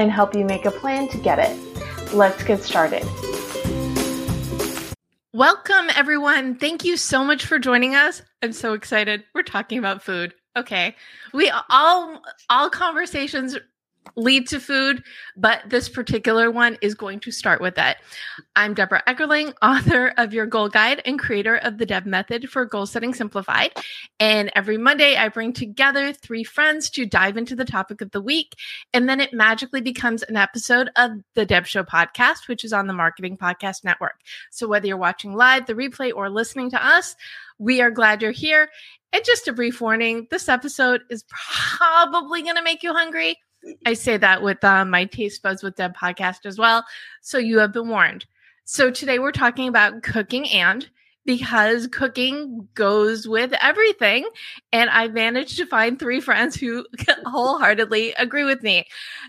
and help you make a plan to get it. Let's get started. Welcome, everyone. Thank you so much for joining us. I'm so excited. We're talking about food. Okay. We all all conversations lead to food, but this particular one is going to start with that. I'm Debra Eckerling, author of Your Goal Guide and creator of the Deb Method for Goal Setting Simplified. And every Monday, I bring together three friends to dive into the topic of the week. And then it magically becomes an episode of the Deb Show podcast, which is on the Marketing Podcast Network. So whether you're watching live, the replay, or listening to us, we are glad you're here. And just a brief warning this episode is probably going to make you hungry. I say that with um, my Taste Buds with Deb podcast as well. So you have been warned. So today we're talking about cooking and because cooking goes with everything. And I managed to find three friends who wholeheartedly agree with me.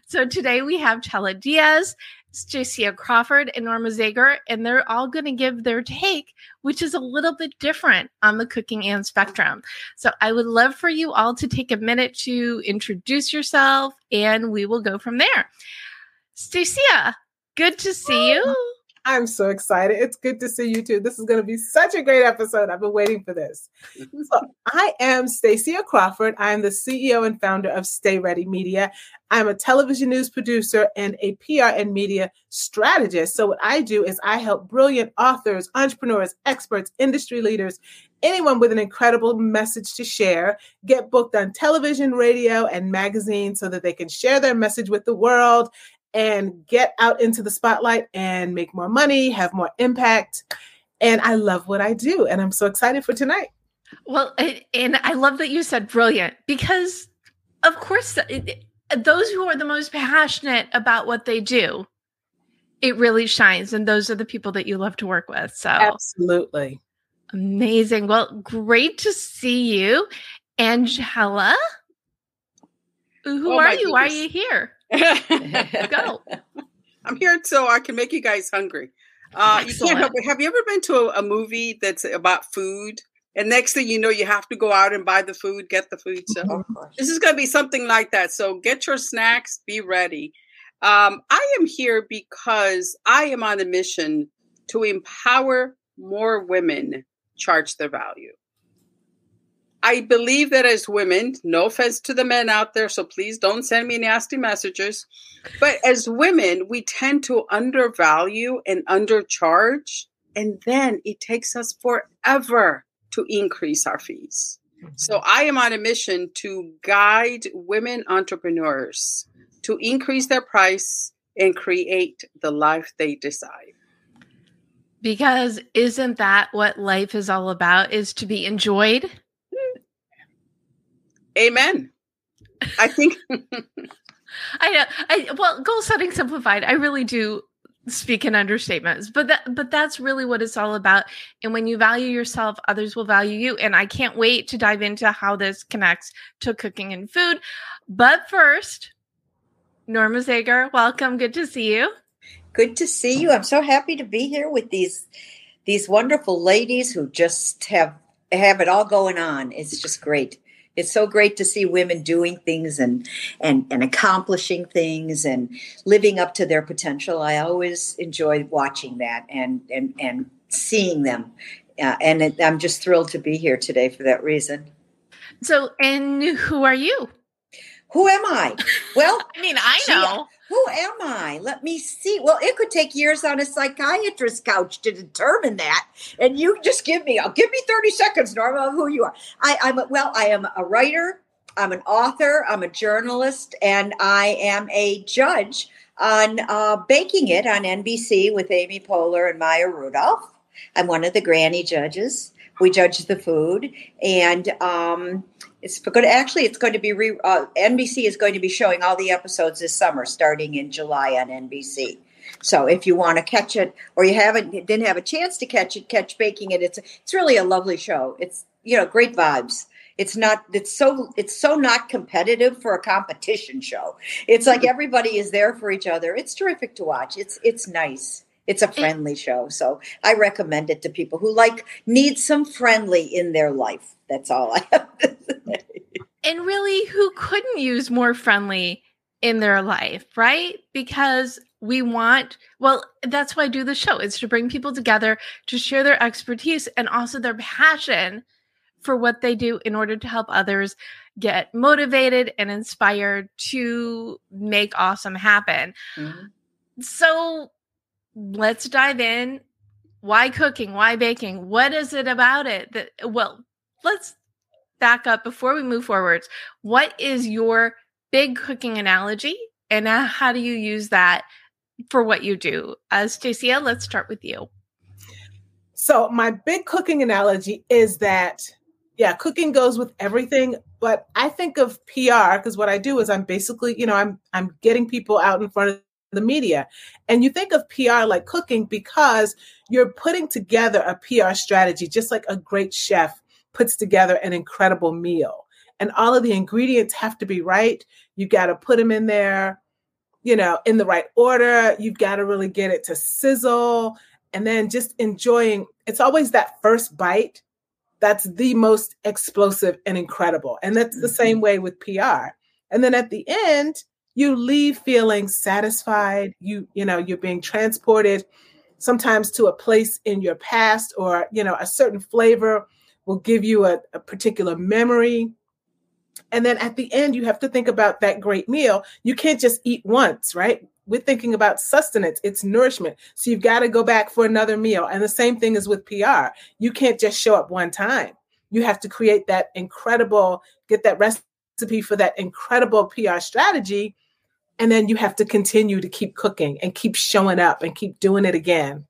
So today we have Chella Diaz, Stacia Crawford, and Norma Zager, and they're all going to give their take, which is a little bit different on the cooking and spectrum. So I would love for you all to take a minute to introduce yourself, and we will go from there. Stacia, good to see you. I'm so excited. It's good to see you too. This is going to be such a great episode. I've been waiting for this. So, I am Stacia Crawford. I am the CEO and founder of Stay Ready Media. I'm a television news producer and a PR and media strategist. So, what I do is I help brilliant authors, entrepreneurs, experts, industry leaders, anyone with an incredible message to share, get booked on television, radio, and magazine so that they can share their message with the world and get out into the spotlight and make more money, have more impact. And I love what I do. And I'm so excited for tonight. Well, and I love that you said brilliant because, of course, those who are the most passionate about what they do, it really shines. And those are the people that you love to work with. So, absolutely. Amazing. Well, great to see you, Angela. Who oh, are you? Goodness. Why are you here? Go. I'm here so I can make you guys hungry. Uh, you can't help it. Have you ever been to a, a, movie that's about food? And next thing you know, you have to go out and buy the food, get the food. So this is going to be something like that. So get your snacks, be ready. Um, I am here because I am on a mission to empower more women charge their value. I believe that as women, no offense to the men out there, so please don't send me nasty messages. But as women, we tend to undervalue and undercharge, and then it takes us forever to increase our fees. Mm-hmm. So I am on a mission to guide women entrepreneurs to increase their price and create the life they decide. Because isn't that what life is all about is to be enjoyed? Amen. I think I know. I well, goal setting simplified. I really do speak in understatements, but that but that's really what it's all about. And when you value yourself, others will value you. And I can't wait to dive into how this connects to cooking and food. But first, Norma Zager, welcome. Good to see you. Good to see you. I'm so happy to be here with these these wonderful ladies who just have have it all going on. It's just great it's so great to see women doing things and and and accomplishing things and living up to their potential. I always enjoy watching that and and and seeing them. Uh, and it, i'm just thrilled to be here today for that reason. So and who are you? Who am i? Well i mean i know Who am I? Let me see. Well, it could take years on a psychiatrist's couch to determine that. And you just give me, I'll give me 30 seconds, Norma, of who you are. I, I'm a, well, I am a writer, I'm an author, I'm a journalist, and I am a judge on uh, Baking It on NBC with Amy Poehler and Maya Rudolph. I'm one of the granny judges. We judge the food, and um, it's good. Actually, it's going to be re, uh, NBC is going to be showing all the episodes this summer, starting in July on NBC. So if you want to catch it, or you haven't didn't have a chance to catch it, catch Baking It. It's it's really a lovely show. It's you know great vibes. It's not. It's so. It's so not competitive for a competition show. It's like everybody is there for each other. It's terrific to watch. It's it's nice. It's a friendly show. So I recommend it to people who like need some friendly in their life. That's all I have to say. And really, who couldn't use more friendly in their life, right? Because we want, well, that's why I do the show. It's to bring people together to share their expertise and also their passion for what they do in order to help others get motivated and inspired to make awesome happen. Mm-hmm. So let's dive in. Why cooking? Why baking? What is it about it that, well, let's back up before we move forwards. What is your big cooking analogy and how do you use that for what you do? Uh, Stacia, let's start with you. So, my big cooking analogy is that, yeah, cooking goes with everything, but I think of PR because what I do is I'm basically, you know, I'm I'm getting people out in front of the media. And you think of PR like cooking because you're putting together a PR strategy, just like a great chef puts together an incredible meal. And all of the ingredients have to be right. You got to put them in there, you know, in the right order. You've got to really get it to sizzle. And then just enjoying it's always that first bite that's the most explosive and incredible. And that's the same mm-hmm. way with PR. And then at the end, you leave feeling satisfied you you know you're being transported sometimes to a place in your past or you know a certain flavor will give you a, a particular memory. And then at the end you have to think about that great meal. You can't just eat once right? We're thinking about sustenance. It's nourishment. So you've got to go back for another meal. And the same thing is with pr you can't just show up one time. You have to create that incredible get that recipe for that incredible pr strategy and then you have to continue to keep cooking and keep showing up and keep doing it again.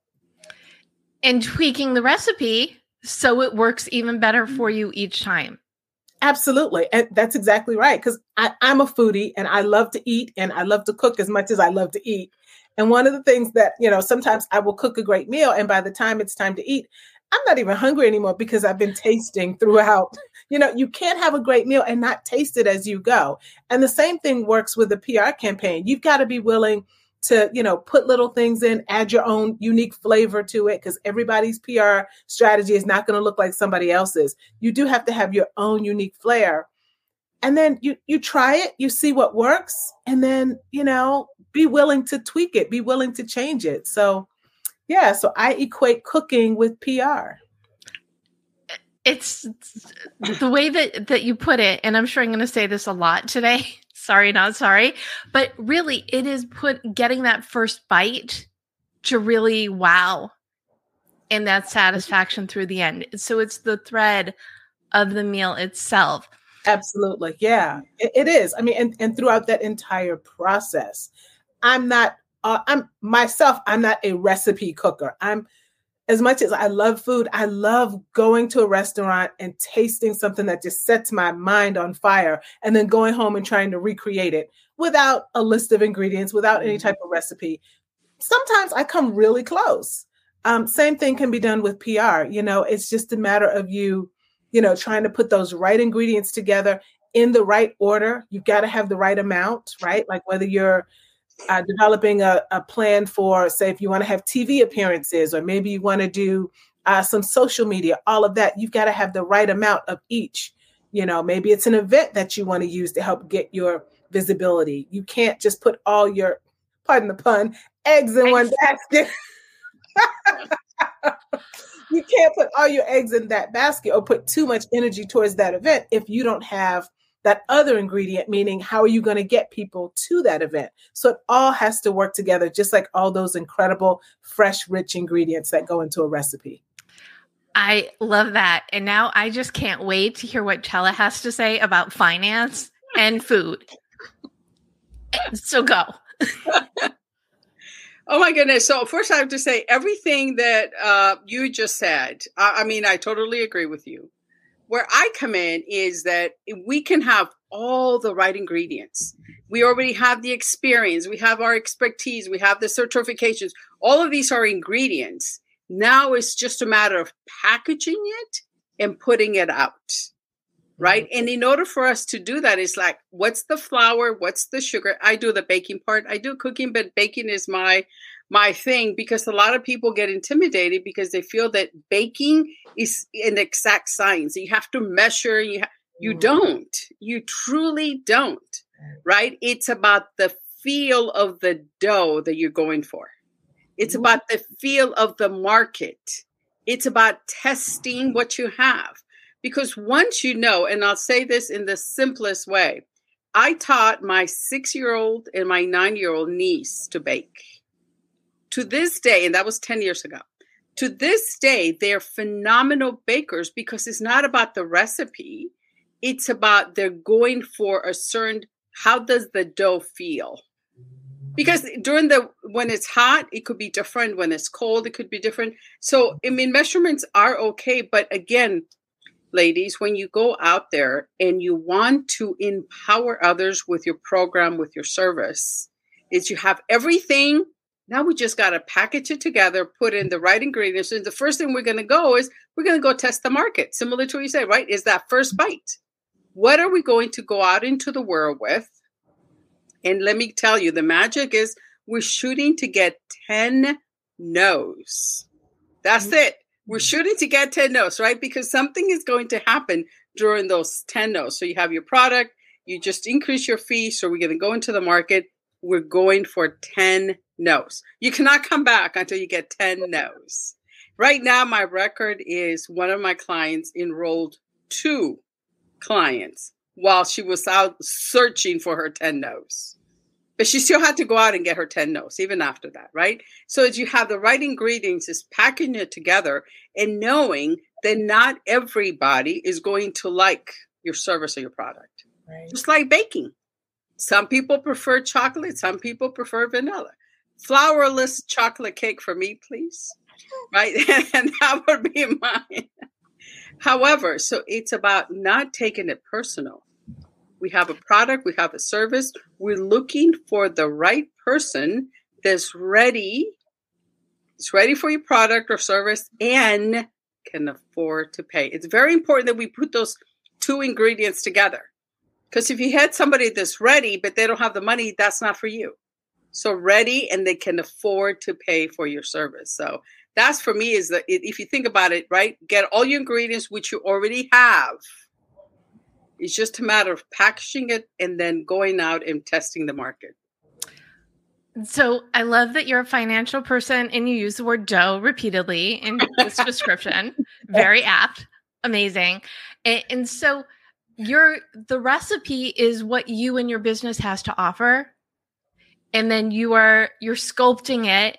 And tweaking the recipe so it works even better for you each time. Absolutely. And that's exactly right. Because I'm a foodie and I love to eat and I love to cook as much as I love to eat. And one of the things that, you know, sometimes I will cook a great meal and by the time it's time to eat, I'm not even hungry anymore because I've been tasting throughout you know, you can't have a great meal and not taste it as you go. And the same thing works with the PR campaign. You've got to be willing to, you know, put little things in, add your own unique flavor to it because everybody's PR strategy is not going to look like somebody else's. You do have to have your own unique flair. And then you you try it, you see what works, and then, you know, be willing to tweak it, be willing to change it. So, yeah, so I equate cooking with PR it's the way that that you put it and i'm sure i'm going to say this a lot today. Sorry not sorry. But really it is put getting that first bite to really wow and that satisfaction through the end. So it's the thread of the meal itself. Absolutely. Yeah it, it is. I mean and, and throughout that entire process i'm not uh, i'm myself i'm not a recipe cooker. I'm as much as I love food, I love going to a restaurant and tasting something that just sets my mind on fire and then going home and trying to recreate it without a list of ingredients, without any mm-hmm. type of recipe. Sometimes I come really close. Um, same thing can be done with PR. You know, it's just a matter of you, you know, trying to put those right ingredients together in the right order. You've got to have the right amount, right? Like whether you're uh, developing a, a, plan for, say, if you want to have TV appearances, or maybe you want to do uh, some social media, all of that, you've got to have the right amount of each. You know, maybe it's an event that you want to use to help get your visibility. You can't just put all your, pardon the pun, eggs in one basket. you can't put all your eggs in that basket or put too much energy towards that event if you don't have that other ingredient, meaning how are you going to get people to that event? So it all has to work together, just like all those incredible, fresh, rich ingredients that go into a recipe. I love that. And now I just can't wait to hear what Chella has to say about finance and food. So go. oh my goodness. So, first, I have to say everything that uh, you just said, I, I mean, I totally agree with you. Where I come in is that we can have all the right ingredients. We already have the experience, we have our expertise, we have the certifications. All of these are ingredients now it's just a matter of packaging it and putting it out. Right. Mm-hmm. And in order for us to do that, it's like, what's the flour? What's the sugar? I do the baking part. I do cooking, but baking is my my thing because a lot of people get intimidated because they feel that baking is an exact science. You have to measure. You ha- you mm-hmm. don't. You truly don't. Right? It's about the feel of the dough that you're going for. It's mm-hmm. about the feel of the market. It's about testing what you have. Because once you know, and I'll say this in the simplest way, I taught my six year old and my nine year old niece to bake. To this day, and that was 10 years ago, to this day, they're phenomenal bakers because it's not about the recipe, it's about they're going for a certain how does the dough feel? because during the when it's hot it could be different. When it's cold it could be different. So i mean measurements are okay but again ladies when you go out there and you want to empower others with your program with your service is you have everything now we just got to package it together put in the right ingredients and the first thing we're going to go is we're going to go test the market similar to what you say right is that first bite what are we going to go out into the world with and let me tell you, the magic is we're shooting to get 10 no's. That's mm-hmm. it. We're shooting to get 10 no's, right? Because something is going to happen during those 10 no's. So you have your product, you just increase your fee. So we're going to go into the market. We're going for 10 no's. You cannot come back until you get 10 no's. Right now, my record is one of my clients enrolled two clients while she was out searching for her 10 no's. But she still had to go out and get her 10 no's even after that, right? So as you have the right ingredients, is packing it together and knowing that not everybody is going to like your service or your product. Right. Just like baking. Some people prefer chocolate, some people prefer vanilla. Flourless chocolate cake for me, please. Right? and that would be mine. However, so it's about not taking it personal. We have a product, we have a service. We're looking for the right person that's ready, it's ready for your product or service and can afford to pay. It's very important that we put those two ingredients together. Because if you had somebody that's ready, but they don't have the money, that's not for you. So ready and they can afford to pay for your service. So that's for me is that if you think about it, right? Get all your ingredients, which you already have. It's just a matter of packaging it and then going out and testing the market. So I love that you're a financial person and you use the word dough repeatedly in this description. Very apt. Amazing. And, and so your the recipe is what you and your business has to offer. And then you are you're sculpting it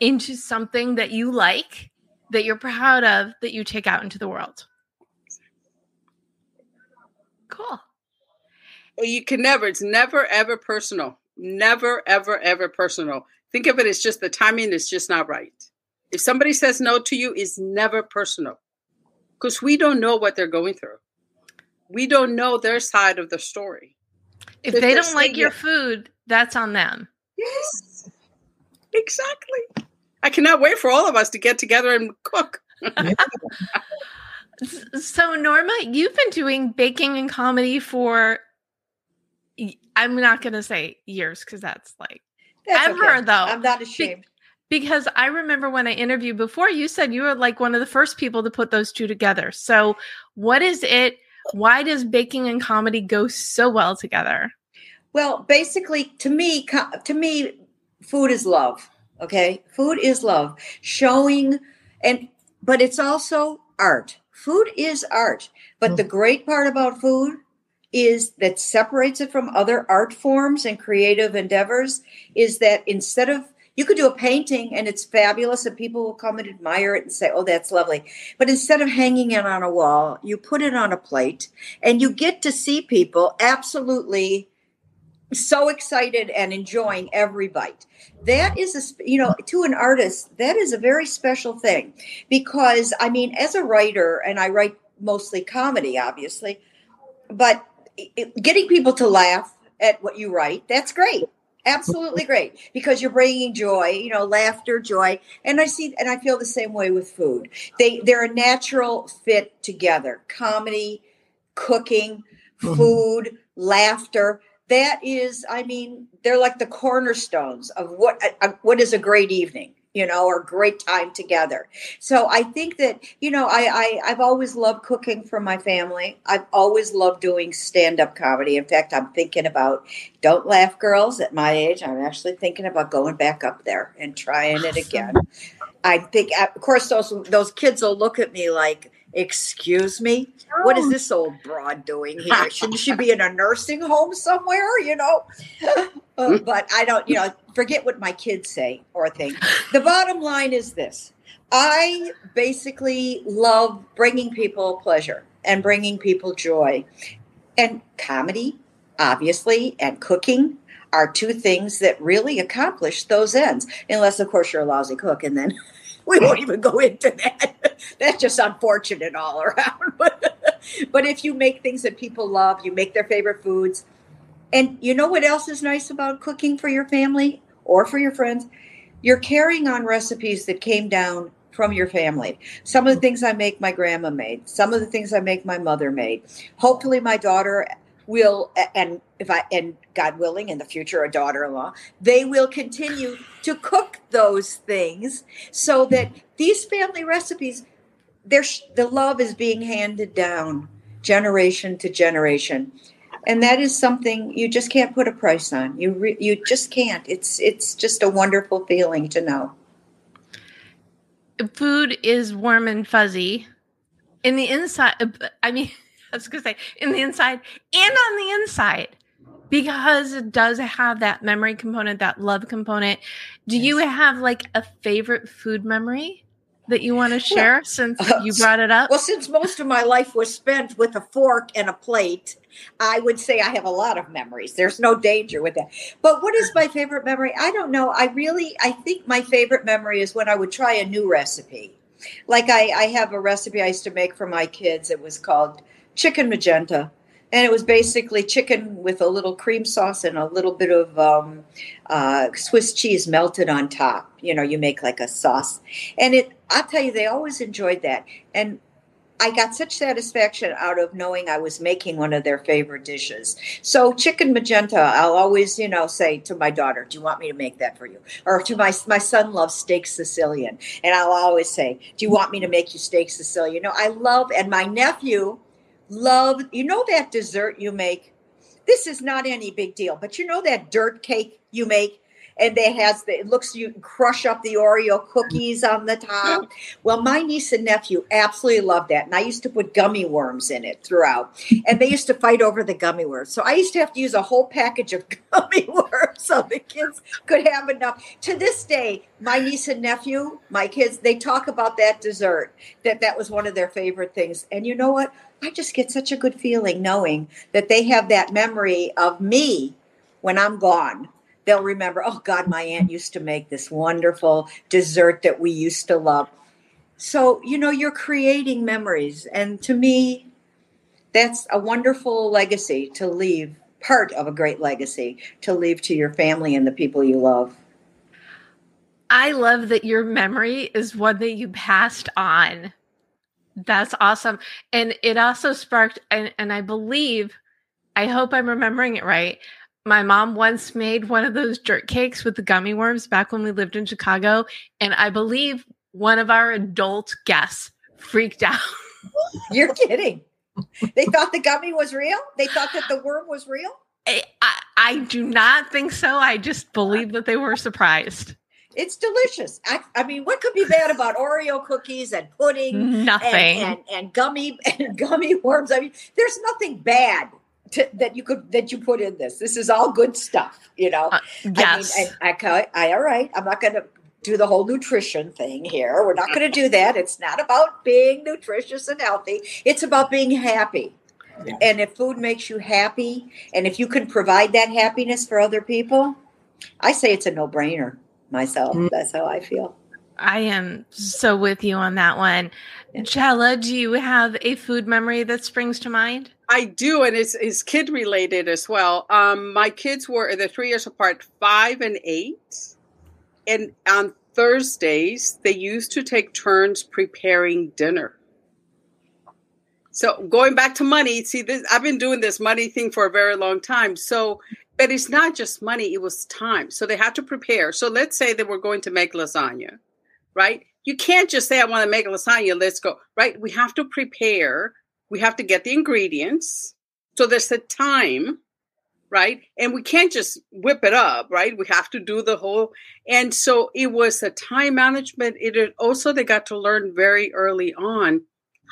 into something that you like, that you're proud of, that you take out into the world. Cool. You can never, it's never ever personal. Never, ever, ever personal. Think of it as just the timing is just not right. If somebody says no to you, it's never personal because we don't know what they're going through. We don't know their side of the story. If, if they don't like your food, that's on them. Yes, exactly. I cannot wait for all of us to get together and cook. so, Norma, you've been doing baking and comedy for, I'm not going to say years because that's like that's ever, okay. though. I'm not ashamed. Be- because I remember when I interviewed before, you said you were like one of the first people to put those two together. So, what is it? Why does baking and comedy go so well together? Well, basically, to me, to me, food is love Okay. Food is love. Showing and but it's also art. Food is art. But hmm. the great part about food is that separates it from other art forms and creative endeavors is that instead of you could do a painting and it's fabulous and people will come and admire it and say, oh, that's lovely. But instead of hanging it on a wall, you put it on a plate and you get to see people absolutely so excited and enjoying every bite. That is a, you know, to an artist, that is a very special thing because I mean, as a writer, and I write mostly comedy, obviously, but getting people to laugh at what you write, that's great absolutely great because you're bringing joy you know laughter joy and i see and i feel the same way with food they they're a natural fit together comedy cooking mm-hmm. food mm-hmm. laughter that is i mean they're like the cornerstones of what what is a great evening you know, or great time together. So I think that, you know, I, I I've always loved cooking for my family. I've always loved doing stand-up comedy. In fact, I'm thinking about don't laugh girls at my age. I'm actually thinking about going back up there and trying it again. I think of course those those kids will look at me like excuse me? What is oh. this old broad doing here? Shouldn't she be in a nursing home somewhere you know? Uh, but i don't you know forget what my kids say or think. The bottom line is this. I basically love bringing people pleasure and bringing people joy. And comedy obviously and cooking are two things that really accomplish those ends unless of course you're a lousy cook and then we won't even go into that. That's just unfortunate all around. but if you make things that people love, you make their favorite foods. And you know what else is nice about cooking for your family or for your friends? You're carrying on recipes that came down from your family. Some of the things I make, my grandma made. Some of the things I make, my mother made. Hopefully, my daughter will and if i and god willing in the future a daughter-in-law they will continue to cook those things so that these family recipes there's the love is being handed down generation to generation. And that is something you just can't put a price on. You re, you just can't. It's it's just a wonderful feeling to know. Food is warm and fuzzy. In the inside uh, i mean I was gonna say in the inside and on the inside because it does have that memory component, that love component. Do yes. you have like a favorite food memory that you want to share well, since uh, you brought it up? Well, since most of my life was spent with a fork and a plate, I would say I have a lot of memories. There's no danger with that. But what is my favorite memory? I don't know. I really, I think my favorite memory is when I would try a new recipe. Like I, I have a recipe I used to make for my kids. It was called chicken magenta and it was basically chicken with a little cream sauce and a little bit of um, uh, Swiss cheese melted on top. You know, you make like a sauce, and it. I'll tell you, they always enjoyed that, and I got such satisfaction out of knowing I was making one of their favorite dishes. So chicken magenta, I'll always, you know, say to my daughter, "Do you want me to make that for you?" Or to my my son loves steak Sicilian, and I'll always say, "Do you want me to make you steak Sicilian?" You know, I love, and my nephew love, you know, that dessert you make. This is not any big deal, but you know that dirt cake you make and it has the it looks you crush up the Oreo cookies on the top. Well, my niece and nephew absolutely loved that, and I used to put gummy worms in it throughout, and they used to fight over the gummy worms. So I used to have to use a whole package of gummy worms so the kids could have enough. To this day, my niece and nephew, my kids, they talk about that dessert. That that was one of their favorite things, and you know what? I just get such a good feeling knowing that they have that memory of me when I'm gone. They'll remember, oh God, my aunt used to make this wonderful dessert that we used to love. So, you know, you're creating memories. And to me, that's a wonderful legacy to leave, part of a great legacy to leave to your family and the people you love. I love that your memory is one that you passed on that's awesome. And it also sparked, and, and I believe, I hope I'm remembering it right. My mom once made one of those dirt cakes with the gummy worms back when we lived in Chicago. And I believe one of our adult guests freaked out. You're kidding. They thought the gummy was real? They thought that the worm was real? I, I, I do not think so. I just believe that they were surprised. It's delicious. I, I, mean, what could be bad about Oreo cookies and pudding? Nothing. And, and, and, gummy and gummy worms. I mean, there's nothing bad to, that you could that you put in this. This is all good stuff, you know. Uh, yes. I mean, I, I, I, all right. I'm not going to do the whole nutrition thing here. We're not going to do that. It's not about being nutritious and healthy. It's about being happy. Yeah. And if food makes you happy, and if you can provide that happiness for other people, I say it's a no-brainer. Myself, mm. that's how I feel. I am so with you on that one. Chella, do you have a food memory that springs to mind? I do, and it's, it's kid related as well. Um, my kids were they're three years apart, five and eight, and on Thursdays they used to take turns preparing dinner. So going back to money, see this I've been doing this money thing for a very long time. So but it's not just money, it was time. So they had to prepare. So let's say they we're going to make lasagna, right? You can't just say I want to make a lasagna, let's go, right? We have to prepare we have to get the ingredients. So there's the time, right? And we can't just whip it up, right? We have to do the whole. And so it was a time management. It also, they got to learn very early on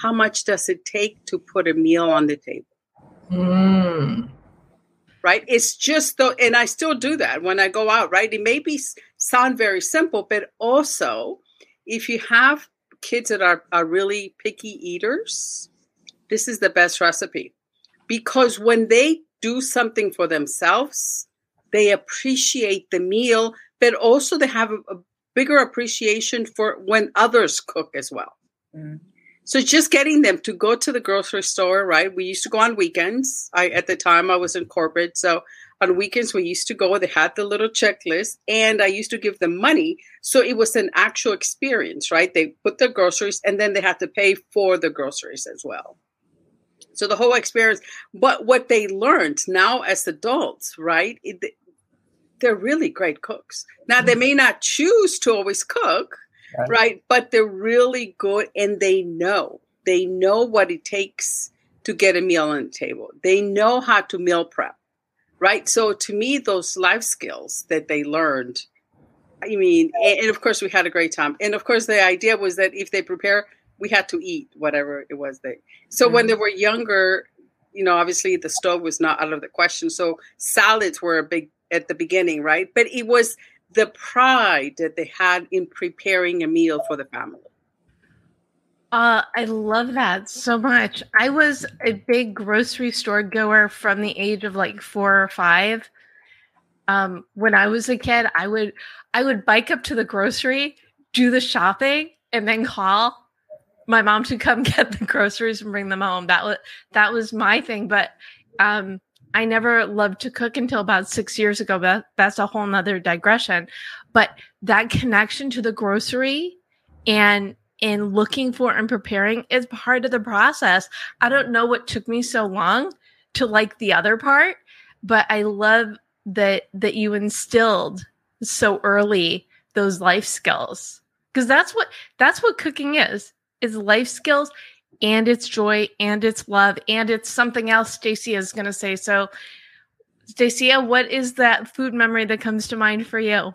how much does it take to put a meal on the table. Mm. Right? It's just though, and I still do that when I go out, right? It may be sound very simple, but also if you have kids that are, are really picky eaters, this is the best recipe. Because when they do something for themselves, they appreciate the meal, but also they have a, a bigger appreciation for when others cook as well. Mm. So just getting them to go to the grocery store, right? We used to go on weekends. I at the time I was in corporate, so on weekends we used to go. They had the little checklist, and I used to give them money, so it was an actual experience, right? They put the groceries, and then they had to pay for the groceries as well. So the whole experience, but what they learned now as adults, right? It, they're really great cooks. Now they may not choose to always cook, right. right? But they're really good and they know. They know what it takes to get a meal on the table. They know how to meal prep, right? So to me, those life skills that they learned, I mean, and of course we had a great time. And of course the idea was that if they prepare we had to eat whatever it was they so mm-hmm. when they were younger you know obviously the stove was not out of the question so salads were a big at the beginning right but it was the pride that they had in preparing a meal for the family uh, I love that so much. I was a big grocery store goer from the age of like four or five. Um, when I was a kid, I would I would bike up to the grocery, do the shopping, and then call my mom to come get the groceries and bring them home. That was that was my thing. But um, I never loved to cook until about six years ago. But that's a whole nother digression. But that connection to the grocery and in looking for and preparing is part of the process. I don't know what took me so long to like the other part, but I love that that you instilled so early those life skills because that's what that's what cooking is is life skills and it's joy and it's love and it's something else Stacia is going to say. So, Stacia, what is that food memory that comes to mind for you?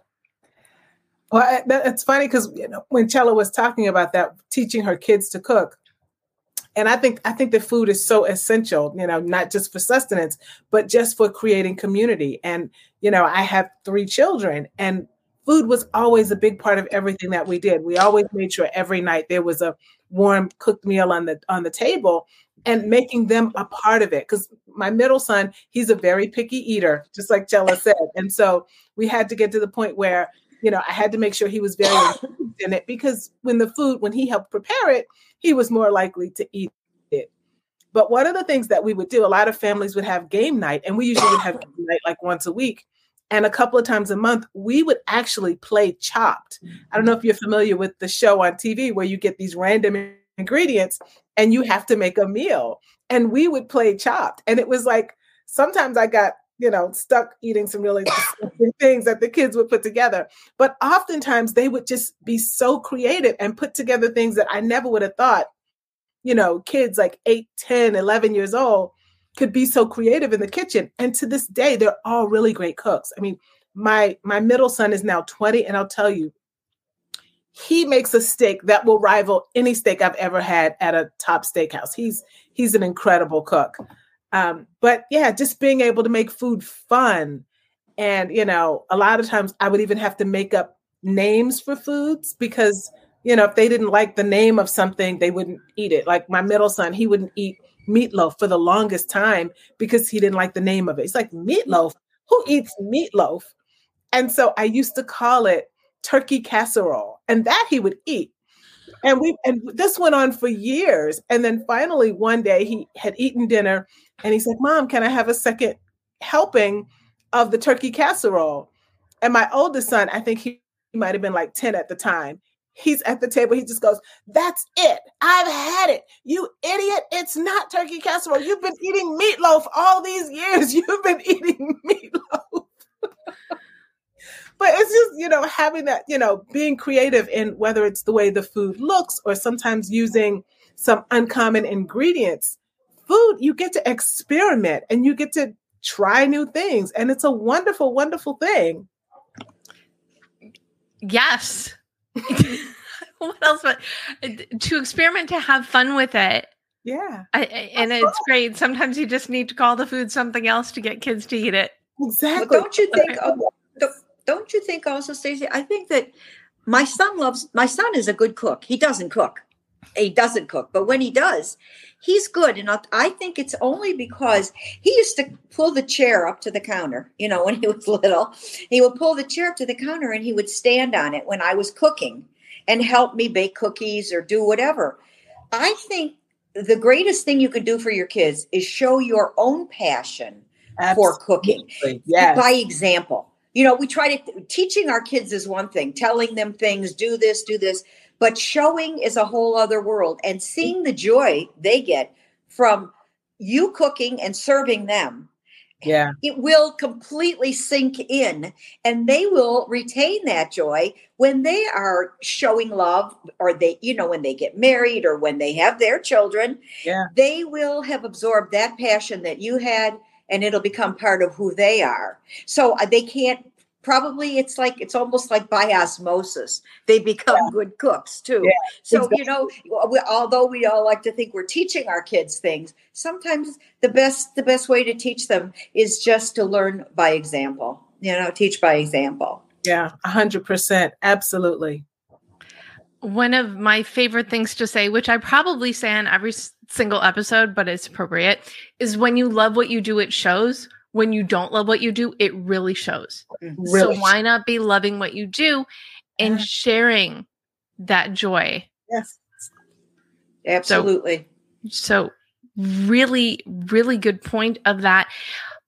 Well, it's funny because you know when Chella was talking about that, teaching her kids to cook, and I think I think the food is so essential. You know, not just for sustenance, but just for creating community. And you know, I have three children, and food was always a big part of everything that we did. We always made sure every night there was a warm cooked meal on the on the table and making them a part of it because my middle son he's a very picky eater just like Chella said and so we had to get to the point where you know I had to make sure he was very in it because when the food when he helped prepare it he was more likely to eat it. But one of the things that we would do a lot of families would have game night and we usually would have game night like once a week. And a couple of times a month we would actually play chopped. I don't know if you're familiar with the show on tv where you get these random ingredients and you have to make a meal. And we would play chopped. And it was like sometimes i got you know stuck eating some really things that the kids would put together but oftentimes they would just be so creative and put together things that i never would have thought you know kids like 8 10 11 years old could be so creative in the kitchen. And to this day, they're all really great cooks. I mean, my my middle son is now 20, and I'll tell you, he makes a steak that will rival any steak I've ever had at a top steakhouse. He's he's an incredible cook. Um, but yeah, just being able to make food fun. And, you know, a lot of times I would even have to make up names for foods because, you know, if they didn't like the name of something, they wouldn't eat it. Like my middle son, he wouldn't eat meatloaf for the longest time because he didn't like the name of it. It's like meatloaf. Who eats meatloaf? And so I used to call it turkey casserole, and that he would eat. And we and this went on for years. And then finally one day he had eaten dinner and he said, Mom, can I have a second helping of the turkey casserole? And my oldest son, I think he, might have been like 10 at the time. He's at the table. He just goes, That's it. I've had it. You idiot. It's not turkey casserole. You've been eating meatloaf all these years. You've been eating meatloaf. but it's just, you know, having that, you know, being creative in whether it's the way the food looks or sometimes using some uncommon ingredients food, you get to experiment and you get to try new things. And it's a wonderful, wonderful thing. Yes. what else? But to experiment, to have fun with it. Yeah. I, and That's it's cool. great. Sometimes you just need to call the food something else to get kids to eat it. Exactly. But don't you think? Don't you think also, Stacey? I think that my son loves. My son is a good cook. He doesn't cook. He doesn't cook, but when he does, he's good. And I think it's only because he used to pull the chair up to the counter, you know, when he was little. He would pull the chair up to the counter and he would stand on it when I was cooking and help me bake cookies or do whatever. I think the greatest thing you can do for your kids is show your own passion Absolutely. for cooking yes. by example. You know, we try to teaching our kids is one thing, telling them things, do this, do this but showing is a whole other world and seeing the joy they get from you cooking and serving them. Yeah. It will completely sink in and they will retain that joy when they are showing love or they, you know, when they get married or when they have their children. Yeah. They will have absorbed that passion that you had and it'll become part of who they are. So uh, they can't probably it's like it's almost like by osmosis they become yeah. good cooks too yeah, so exactly. you know we, although we all like to think we're teaching our kids things sometimes the best the best way to teach them is just to learn by example you know teach by example yeah 100% absolutely one of my favorite things to say which i probably say on every single episode but it's appropriate is when you love what you do it shows when you don't love what you do, it really shows. Mm-hmm. Really? So why not be loving what you do and sharing that joy? Yes. Absolutely. So, so really, really good point of that.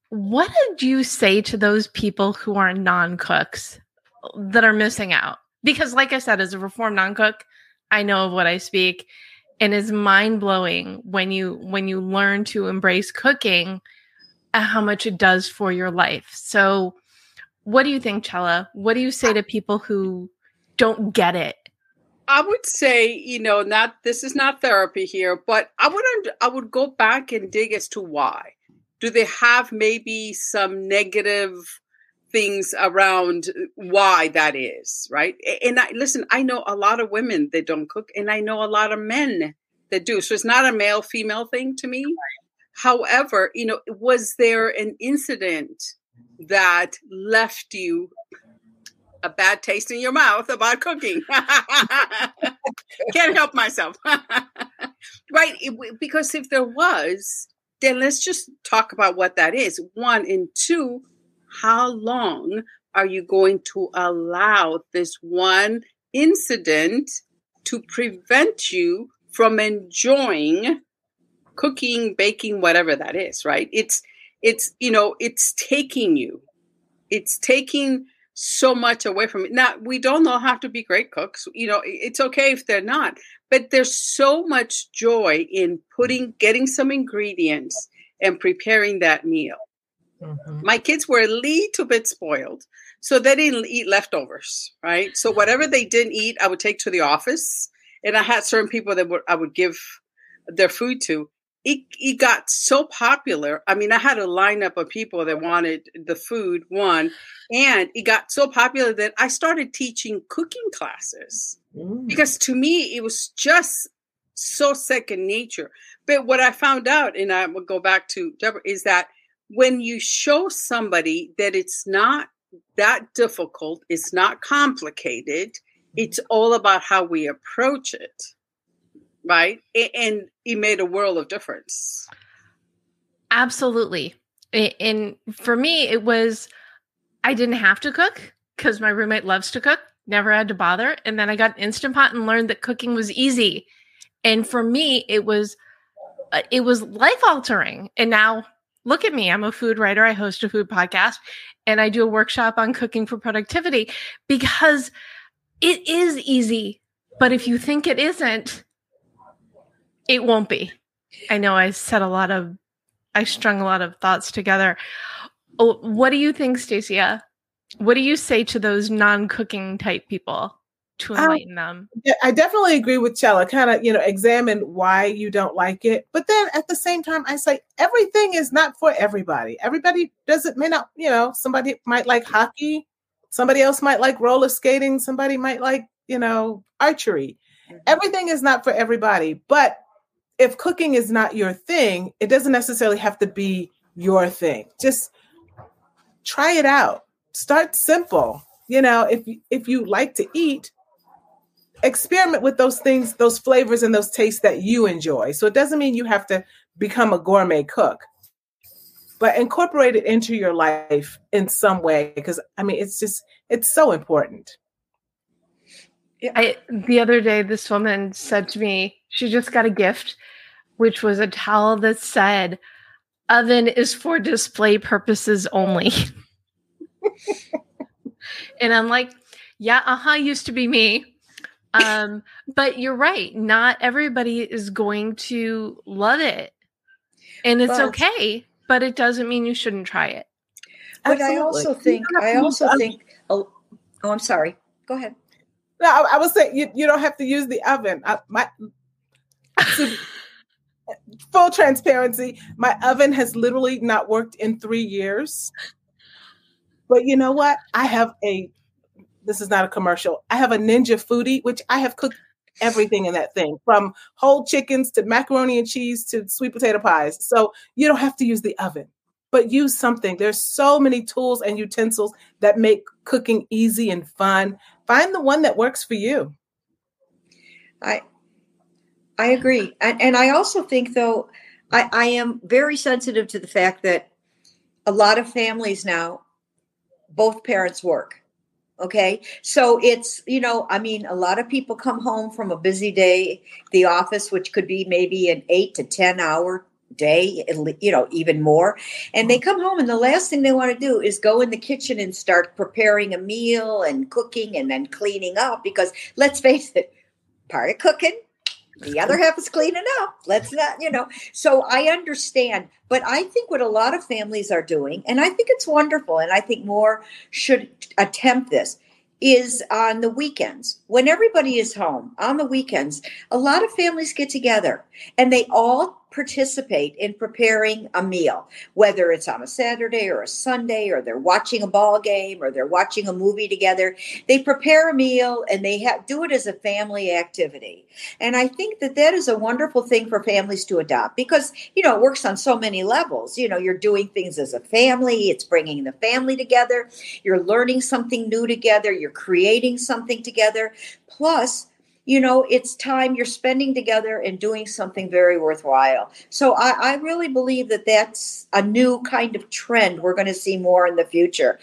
What did you say to those people who are non cooks that are missing out? Because, like I said, as a reformed non cook, I know of what I speak and is mind blowing when you when you learn to embrace cooking uh, how much it does for your life. So, what do you think, Chella? What do you say to people who don't get it? I would say, you know, not this is not therapy here, but I would I would go back and dig as to why. Do they have maybe some negative things around why that is, right? And I listen, I know a lot of women that don't cook and I know a lot of men that do. So it's not a male female thing to me. However, you know, was there an incident that left you a bad taste in your mouth about cooking? Can't help myself. right. Because if there was, then let's just talk about what that is. One and two, how long are you going to allow this one incident to prevent you from enjoying cooking, baking, whatever that is, right? It's it's you know, it's taking you. It's taking so much away from it. Now, we don't all have to be great cooks. You know, it's okay if they're not, but there's so much joy in putting getting some ingredients and preparing that meal. Mm-hmm. My kids were a little bit spoiled, so they didn't eat leftovers, right? So whatever they didn't eat, I would take to the office, and I had certain people that would I would give their food to, it, it got so popular. I mean, I had a lineup of people that wanted the food, one, and it got so popular that I started teaching cooking classes mm. because to me, it was just so second nature. But what I found out, and I will go back to Debra, is that when you show somebody that it's not that difficult, it's not complicated, it's all about how we approach it, right? And it made a world of difference. Absolutely. And for me, it was I didn't have to cook because my roommate loves to cook, never had to bother. And then I got an Instant Pot and learned that cooking was easy. And for me, it was uh, it was life altering. And now look at me, I'm a food writer, I host a food podcast, and I do a workshop on cooking for productivity because it is easy. But if you think it isn't, it won't be. I know I said a lot of I strung a lot of thoughts together. Oh, what do you think, Stacia? What do you say to those non-cooking type people to um, enlighten them? I definitely agree with Chella. Kind of, you know, examine why you don't like it, but then at the same time, I say everything is not for everybody. Everybody doesn't may not, you know, somebody might like hockey, somebody else might like roller skating, somebody might like, you know, archery. Mm-hmm. Everything is not for everybody, but if cooking is not your thing, it doesn't necessarily have to be your thing. Just try it out. Start simple. You know, if if you like to eat, experiment with those things, those flavors and those tastes that you enjoy. So it doesn't mean you have to become a gourmet cook. But incorporate it into your life in some way because I mean it's just it's so important. I the other day this woman said to me, she just got a gift, which was a towel that said, oven is for display purposes only. and I'm like, yeah, uh-huh, used to be me. Um, but you're right, not everybody is going to love it. And it's but, okay, but it doesn't mean you shouldn't try it. But Absolutely. I also think I also think oh, oh I'm sorry. Go ahead. No, I, I was saying you, you don't have to use the oven. I, my full transparency, my oven has literally not worked in three years. But you know what? I have a this is not a commercial. I have a Ninja Foodi, which I have cooked everything in that thing from whole chickens to macaroni and cheese to sweet potato pies. So you don't have to use the oven, but use something. There's so many tools and utensils that make cooking easy and fun. Find the one that works for you. I I agree. And, and I also think, though, I, I am very sensitive to the fact that a lot of families now, both parents work. Okay. So it's, you know, I mean, a lot of people come home from a busy day, the office, which could be maybe an eight to 10 hour day, you know, even more. And they come home and the last thing they want to do is go in the kitchen and start preparing a meal and cooking and then cleaning up because let's face it, part of cooking the other half is cleaning up. Let's not, you know. So I understand, but I think what a lot of families are doing, and I think it's wonderful, and I think more should attempt this, is on the weekends when everybody is home on the weekends. A lot of families get together and they all participate in preparing a meal, whether it's on a Saturday or a Sunday, or they're watching a ball game or they're watching a movie together. They prepare a meal and they ha- do it as a family activity. And I think that that is a wonderful thing for families to adopt because, you know, it works on so many levels. You know, you're doing things as a family, it's bringing the family together, you're learning something new together, you're creating something together. Plus, you know, it's time you're spending together and doing something very worthwhile. So I, I really believe that that's a new kind of trend we're going to see more in the future.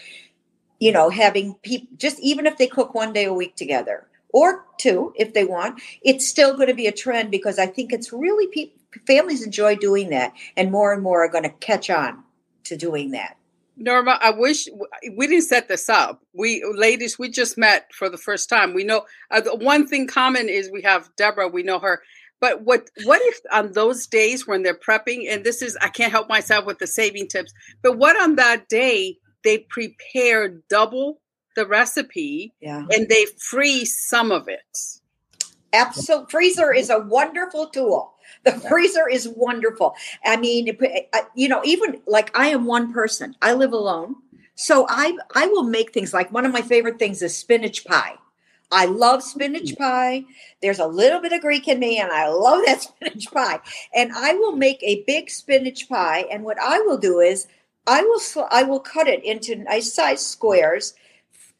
You know, having people just even if they cook one day a week together or two if they want, it's still going to be a trend because I think it's really people families enjoy doing that and more and more are going to catch on to doing that. Norma, I wish we didn't set this up. We ladies, we just met for the first time. We know uh, the one thing common is we have Deborah. We know her. But what what if on those days when they're prepping, and this is I can't help myself with the saving tips. But what on that day they prepare double the recipe, yeah. and they freeze some of it. Absolute freezer is a wonderful tool. The freezer is wonderful. I mean, uh, uh, you know, even like I am one person. I live alone. So I I will make things like one of my favorite things is spinach pie. I love spinach mm-hmm. pie. There's a little bit of Greek in me, and I love that spinach pie. And I will make a big spinach pie. And what I will do is I will sl- I will cut it into nice size squares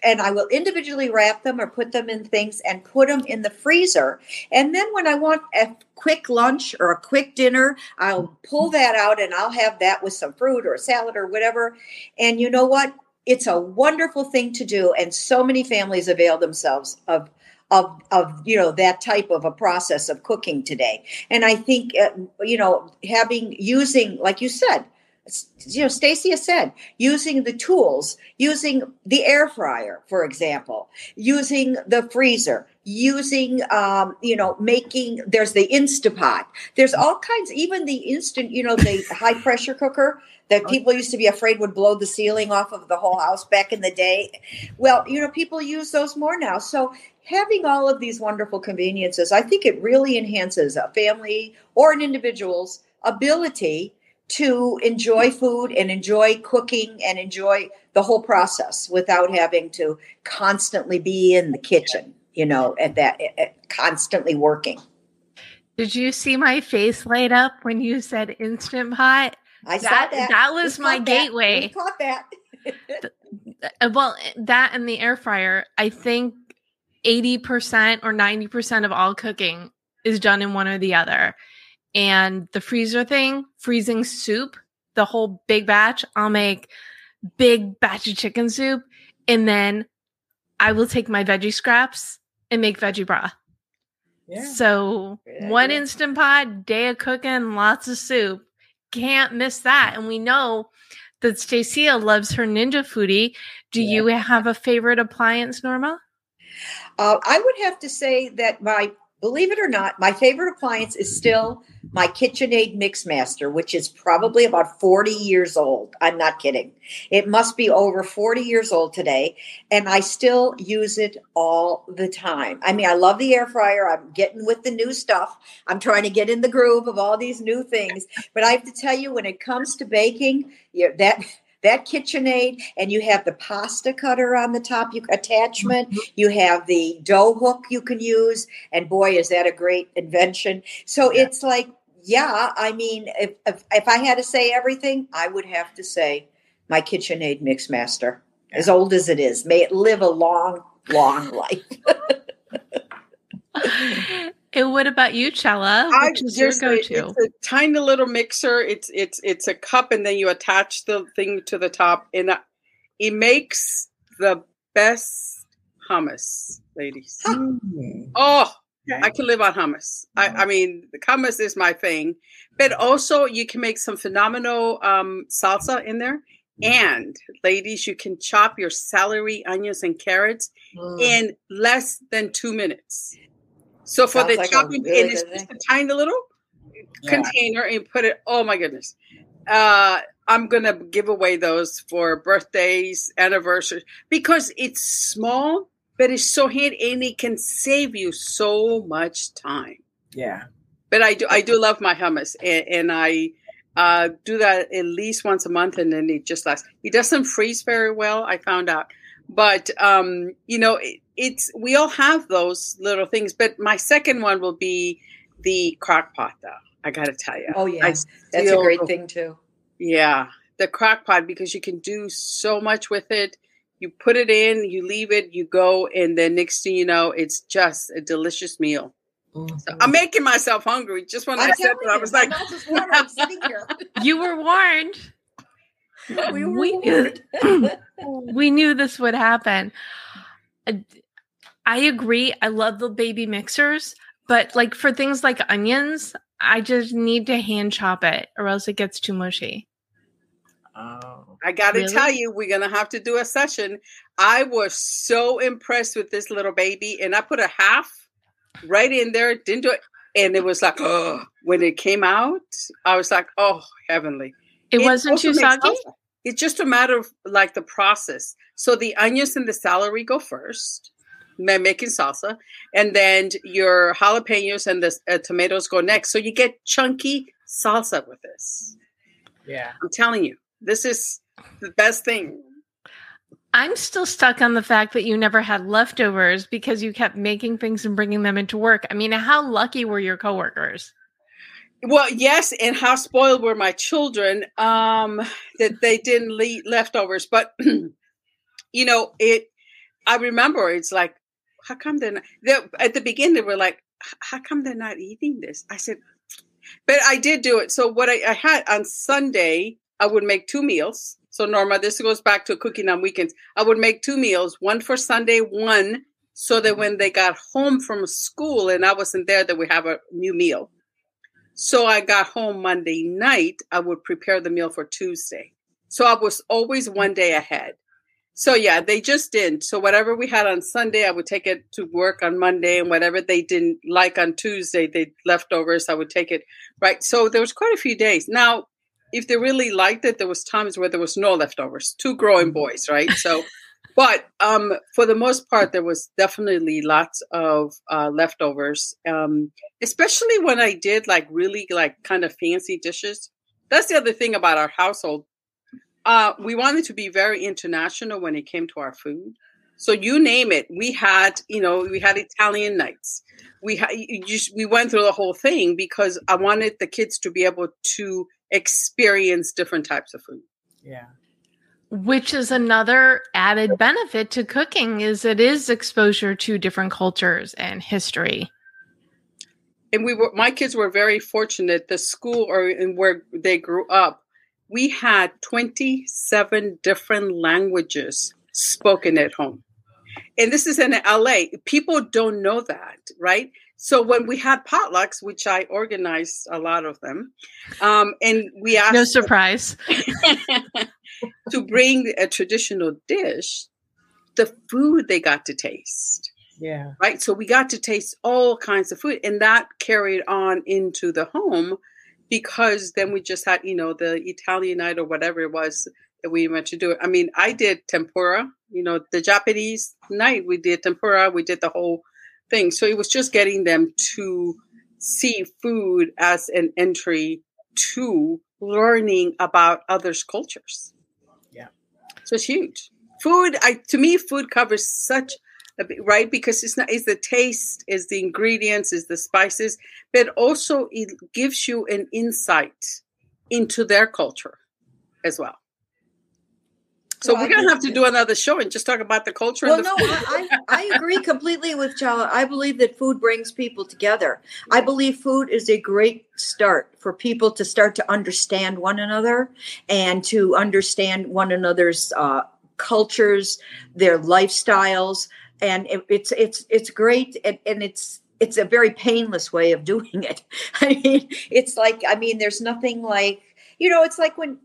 and I will individually wrap them or put them in things and put them in the freezer. And then when I want a quick lunch or a quick dinner, I'll pull that out and I'll have that with some fruit or a salad or whatever. And you know what? It's a wonderful thing to do and so many families avail themselves of of of you know that type of a process of cooking today and i think uh, you know having using like you said you know, Stacy has said, using the tools, using the air fryer, for example, using the freezer, using, um, you know, making, there's the Instapot. There's all kinds, even the instant, you know, the high pressure cooker that oh. people used to be afraid would blow the ceiling off of the whole house back in the day. Well, you know, people use those more now. So having all of these wonderful conveniences, I think it really enhances a family or an individual's ability to enjoy food and enjoy cooking and enjoy the whole process without having to constantly be in the kitchen, you know, at that at constantly working. Did you see my face light up when you said instant pot? I that, saw that. That was my gateway. We caught that. Uh, well, that and the air fryer, I think 80% or 90% of all cooking is done in one or the other and the freezer thing, freezing soup, the whole big batch, I'll make big batch of chicken soup and then I will take my veggie scraps and make veggie broth. Yeah. So one instant pot, day of cooking, lots of soup. Can't miss that. And we know that Stacia loves her Ninja Foodi. Do yeah. you have a favorite appliance, Norma? Uh, I would have to say that my believe it or not, my favorite appliance is still my KitchenAid Mixmaster, which is probably about 40 years old. I'm not kidding. It must be over 40 years old today. And I still use it all the time. I mean, I love the air fryer. I'm getting with the new stuff. I'm trying to get in the groove of all these new things. But I have to tell you, when it comes to baking, that that KitchenAid, and you have the pasta cutter on the top you, attachment. Mm-hmm. You have the dough hook you can use, and boy, is that a great invention! So yeah. it's like, yeah, I mean, if, if, if I had to say everything, I would have to say my KitchenAid Mixmaster, yeah. as old as it is. May it live a long, long life. And what about you, Chella? Which is your go-to? It's a tiny little mixer. It's it's it's a cup, and then you attach the thing to the top, and it makes the best hummus, ladies. Mm. Oh, okay. I can live on hummus. I, I mean, the hummus is my thing, but also you can make some phenomenal um, salsa in there. And ladies, you can chop your celery, onions, and carrots mm. in less than two minutes. So for Sounds the like chopping, really and it's just a tiny little yeah. container and put it. Oh my goodness! Uh, I'm gonna give away those for birthdays, anniversaries because it's small, but it's so handy and it can save you so much time. Yeah. But I do, I do love my hummus, and, and I uh, do that at least once a month, and then it just lasts. It doesn't freeze very well. I found out, but um, you know, it, it's we all have those little things, but my second one will be the crock pot though. I gotta tell you. Oh yeah, that's a great thing too. Yeah, the crock pot because you can do so much with it. You put it in, you leave it, you go, and then next thing you know, it's just a delicious meal. Mm-hmm. So I'm making myself hungry. Just when I'm i said that, I was like, "You were warned." We, were we, warned. we knew this would happen. I agree. I love the baby mixers, but like for things like onions, I just need to hand chop it or else it gets too mushy. Oh. I got to really? tell you, we're going to have to do a session. I was so impressed with this little baby, and I put a half right in there, didn't do it. And it was like, oh, when it came out, I was like, oh, heavenly. It, it wasn't too soggy? It's just a matter of like the process. So the onions and the celery go first making salsa, and then your jalapenos and the uh, tomatoes go next. So you get chunky salsa with this. Yeah, I'm telling you, this is the best thing. I'm still stuck on the fact that you never had leftovers because you kept making things and bringing them into work. I mean, how lucky were your coworkers? Well, yes, and how spoiled were my children um, that they didn't leave leftovers. But you know, it. I remember it's like, how come they're not? They're, at the beginning, they were like, how come they're not eating this? I said, but I did do it. So what I, I had on Sunday, I would make two meals so, Norma, this goes back to cooking on weekends. I would make two meals, one for Sunday, one so that mm-hmm. when they got home from school and I wasn't there, that we have a new meal. So I got home Monday night, I would prepare the meal for Tuesday. So I was always one day ahead. So yeah, they just didn't. So whatever we had on Sunday, I would take it to work on Monday, and whatever they didn't like on Tuesday, they leftovers, I would take it. Right. So there was quite a few days. Now if they really liked it, there was times where there was no leftovers. Two growing mm-hmm. boys, right? So, but um, for the most part, there was definitely lots of uh, leftovers. Um, especially when I did like really like kind of fancy dishes. That's the other thing about our household. Uh, we wanted to be very international when it came to our food. So you name it, we had, you know, we had Italian nights. We had, just, we went through the whole thing because I wanted the kids to be able to experience different types of food. Yeah. Which is another added benefit to cooking is it is exposure to different cultures and history. And we were my kids were very fortunate. The school or in where they grew up, we had 27 different languages spoken at home. And this is in LA. People don't know that, right? So when we had potlucks, which I organized a lot of them, um, and we asked no surprise to bring a traditional dish, the food they got to taste. Yeah. Right. So we got to taste all kinds of food, and that carried on into the home because then we just had, you know, the Italian night or whatever it was that we went to do it. I mean, I did tempura, you know, the Japanese night we did tempura, we did the whole thing. So it was just getting them to see food as an entry to learning about others' cultures. Yeah. So it's huge. Food, I to me, food covers such right? Because it's not is the taste, is the ingredients, is the spices, but also it gives you an insight into their culture as well. So well, we're to have to do another show and just talk about the culture. Well, the no, I, I, agree completely with Chella. I believe that food brings people together. I believe food is a great start for people to start to understand one another and to understand one another's uh, cultures, their lifestyles, and it, it's it's it's great, and, and it's it's a very painless way of doing it. I mean, it's like I mean, there's nothing like you know, it's like when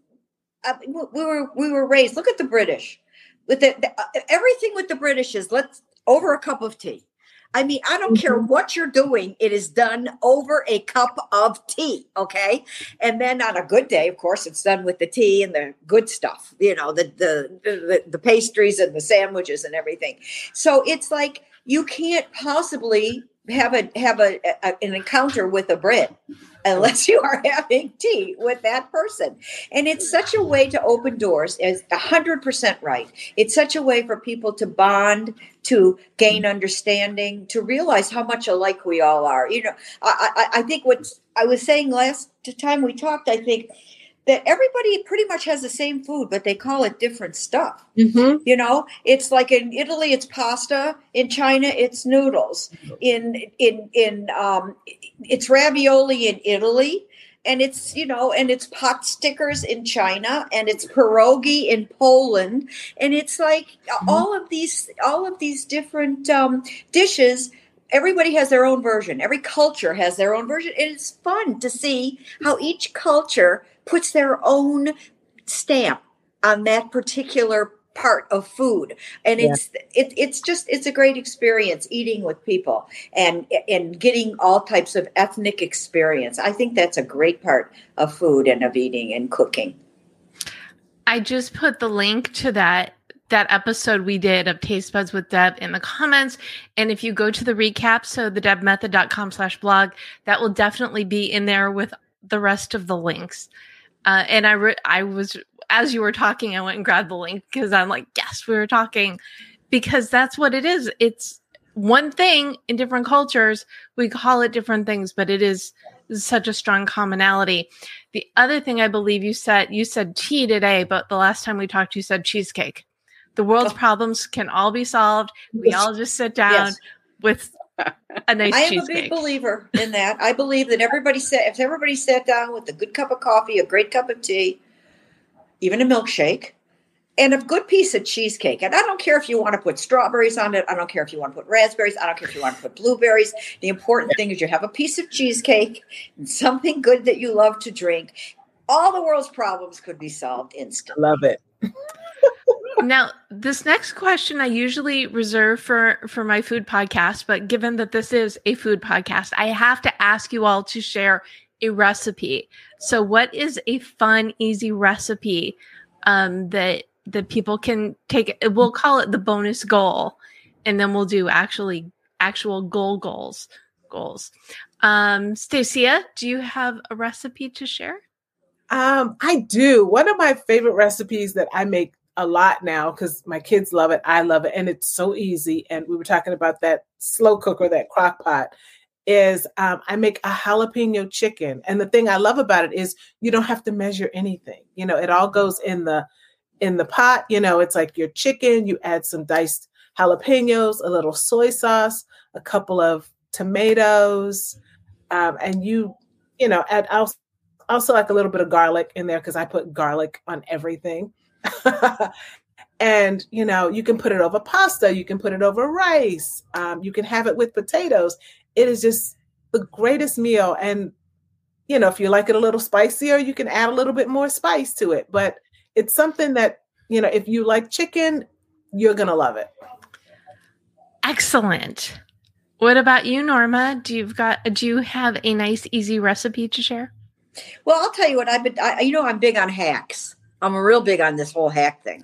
uh, we were we were raised. Look at the British. With the, the, uh, everything with the British is let's over a cup of tea. I mean, I don't mm-hmm. care what you're doing, it is done over a cup of tea, okay? And then on a good day, of course, it's done with the tea and the good stuff, you know, the the the, the pastries and the sandwiches and everything. So it's like you can't possibly have a have a, a, an encounter with a Brit unless you are having tea with that person. And it's such a way to open doors. Is 100% right. It's such a way for people to bond to gain understanding to realize how much alike we all are. You know i i, I think what i was saying last time we talked i think that everybody pretty much has the same food, but they call it different stuff. Mm-hmm. You know, it's like in Italy, it's pasta. In China, it's noodles. In in in um, it's ravioli in Italy, and it's you know, and it's pot stickers in China, and it's pierogi in Poland, and it's like mm-hmm. all of these all of these different um, dishes everybody has their own version. Every culture has their own version. And it's fun to see how each culture puts their own stamp on that particular part of food. And it's yeah. it, it's just it's a great experience eating with people and and getting all types of ethnic experience. I think that's a great part of food and of eating and cooking. I just put the link to that that episode we did of taste buds with deb in the comments. And if you go to the recap so thedebmethod.com slash blog that will definitely be in there with the rest of the links uh, and I re- I was as you were talking, I went and grabbed the link because I'm like, yes, we were talking because that's what it is. It's one thing in different cultures. We call it different things, but it is such a strong commonality. The other thing I believe you said, you said tea today, but the last time we talked, you said cheesecake. The world's oh. problems can all be solved. We all just sit down yes. with a nice I am cheesecake. a big believer in that. I believe that everybody sat if everybody sat down with a good cup of coffee, a great cup of tea, even a milkshake, and a good piece of cheesecake. And I don't care if you want to put strawberries on it. I don't care if you want to put raspberries. I don't care if you want to put blueberries. The important thing is you have a piece of cheesecake and something good that you love to drink. All the world's problems could be solved instantly. Love it. Now, this next question I usually reserve for for my food podcast, but given that this is a food podcast, I have to ask you all to share a recipe. So, what is a fun, easy recipe um, that that people can take? We'll call it the bonus goal, and then we'll do actually actual goal goals goals. Um, Stacia, do you have a recipe to share? Um, I do. One of my favorite recipes that I make a lot now because my kids love it. I love it. And it's so easy. And we were talking about that slow cooker, that crock pot. Is um, I make a jalapeno chicken. And the thing I love about it is you don't have to measure anything. You know, it all goes in the in the pot. You know, it's like your chicken, you add some diced jalapenos, a little soy sauce, a couple of tomatoes, um, and you, you know, add also, also like a little bit of garlic in there because I put garlic on everything. and you know you can put it over pasta you can put it over rice um, you can have it with potatoes. It is just the greatest meal. And you know if you like it a little spicier you can add a little bit more spice to it. But it's something that you know if you like chicken you're gonna love it. Excellent. What about you norma? Do you've got do you have a nice easy recipe to share? Well i'll tell you what i've been I, you know i'm big on hacks I'm a real big on this whole hack thing.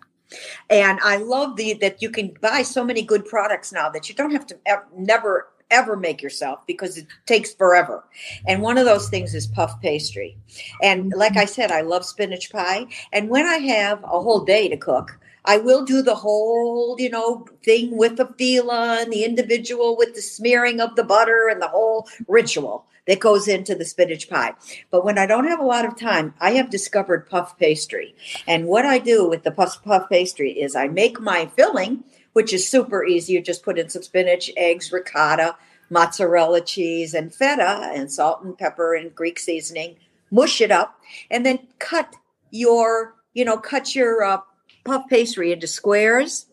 And I love the that you can buy so many good products now that you don't have to ever, never ever make yourself because it takes forever. And one of those things is puff pastry. And mm-hmm. like I said, I love spinach pie. And when I have a whole day to cook, I will do the whole, you know, thing with the phyllo and the individual with the smearing of the butter and the whole ritual that goes into the spinach pie. But when I don't have a lot of time, I have discovered puff pastry. And what I do with the puff, puff pastry is I make my filling, which is super easy. You just put in some spinach, eggs, ricotta, mozzarella cheese, and feta, and salt and pepper and Greek seasoning. Mush it up, and then cut your, you know, cut your uh, puff pastry into squares.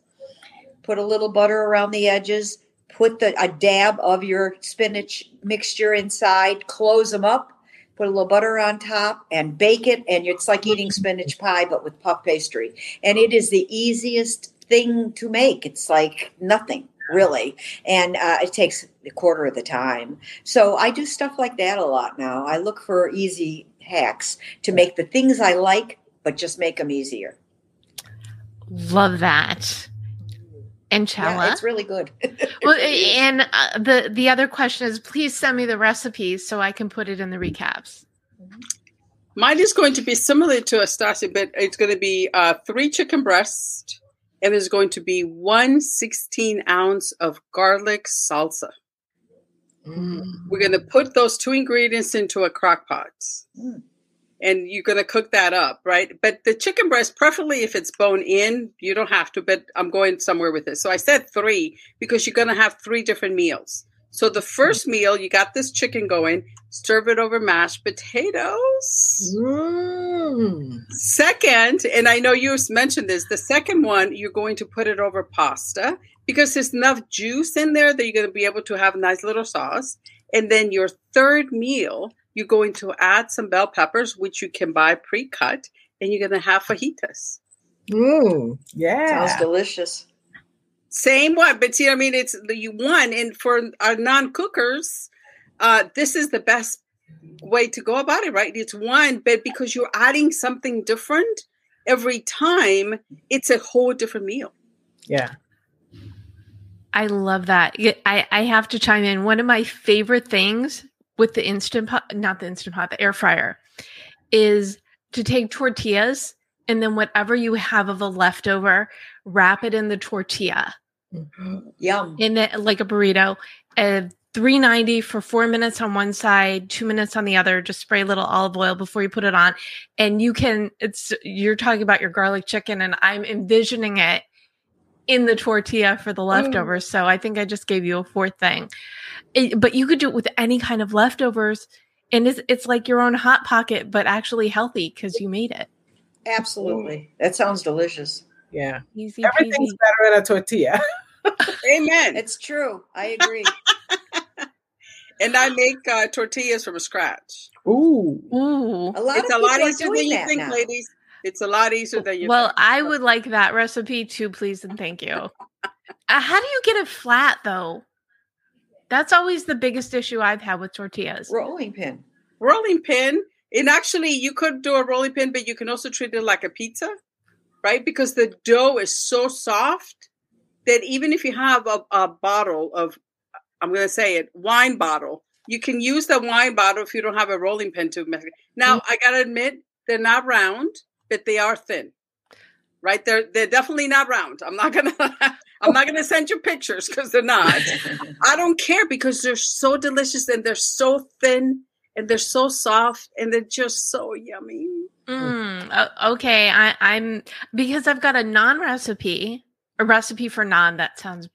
Put a little butter around the edges put the a dab of your spinach mixture inside, close them up, put a little butter on top, and bake it. And it's like eating spinach pie, but with puff pastry. And it is the easiest thing to make. It's like nothing really and uh, it takes a quarter of the time so i do stuff like that a lot now i look for easy hacks to make the things i like but just make them easier love that and Yeah, it's really good. well, and uh, the the other question is, please send me the recipes so I can put it in the recaps. Mine is going to be similar to a Stacia, but it's going to be uh, three chicken breasts, and there's going to be one 16 ounce of garlic salsa. Mm. We're going to put those two ingredients into a crock pot. Mm and you're going to cook that up, right? But the chicken breast, preferably if it's bone in, you don't have to, but I'm going somewhere with this. So I said three because you're going to have three different meals. So the first meal, you got this chicken going, serve it over mashed potatoes. Mm. Second, and I know you mentioned this, the second one, you're going to put it over pasta because there's enough juice in there that you're going to be able to have a nice little sauce. And then your third meal, you're going to add some bell peppers, which you can buy pre-cut, and you're going to have fajitas. Mm, yeah, sounds delicious. Same one, but see, I mean, it's the you one, and for our non-cookers, uh, this is the best way to go about it, right? It's one, but because you're adding something different every time, it's a whole different meal. Yeah. I love that. I, I have to chime in. One of my favorite things with the instant pot, not the instant pot, the air fryer, is to take tortillas and then whatever you have of a leftover, wrap it in the tortilla. Yum. In it like a burrito. Uh, 390 for four minutes on one side, two minutes on the other. Just spray a little olive oil before you put it on. And you can, it's, you're talking about your garlic chicken, and I'm envisioning it in the tortilla for the Mm. leftovers. So I think I just gave you a fourth thing. It- but you could do it with any kind of leftovers. And it's, it's like your own hot pocket, but actually healthy because you made it. Absolutely. That sounds delicious. Yeah. Easy Everything's peasy. better in a tortilla. Amen. It's true. I agree. and I make uh, tortillas from scratch. Ooh. Ooh. A lot It's of a lot easier than you think, now. ladies. It's a lot easier than you Well, think. I would like that recipe too, please and thank you. Uh, how do you get it flat though? That's always the biggest issue I've had with tortillas. Rolling pin. rolling pin. And actually, you could do a rolling pin, but you can also treat it like a pizza, right? Because the dough is so soft that even if you have a, a bottle of, I'm going to say it, wine bottle, you can use the wine bottle if you don't have a rolling pin to make it. Now, I got to admit, they're not round, but they are thin. Right? They're they're definitely not round. I'm not gonna I'm not gonna send you pictures because they're not. I don't care because they're so delicious and they're so thin and they're so soft and they're just so yummy. Mm, okay, I, I'm because I've got a non recipe, a recipe for non. That sounds,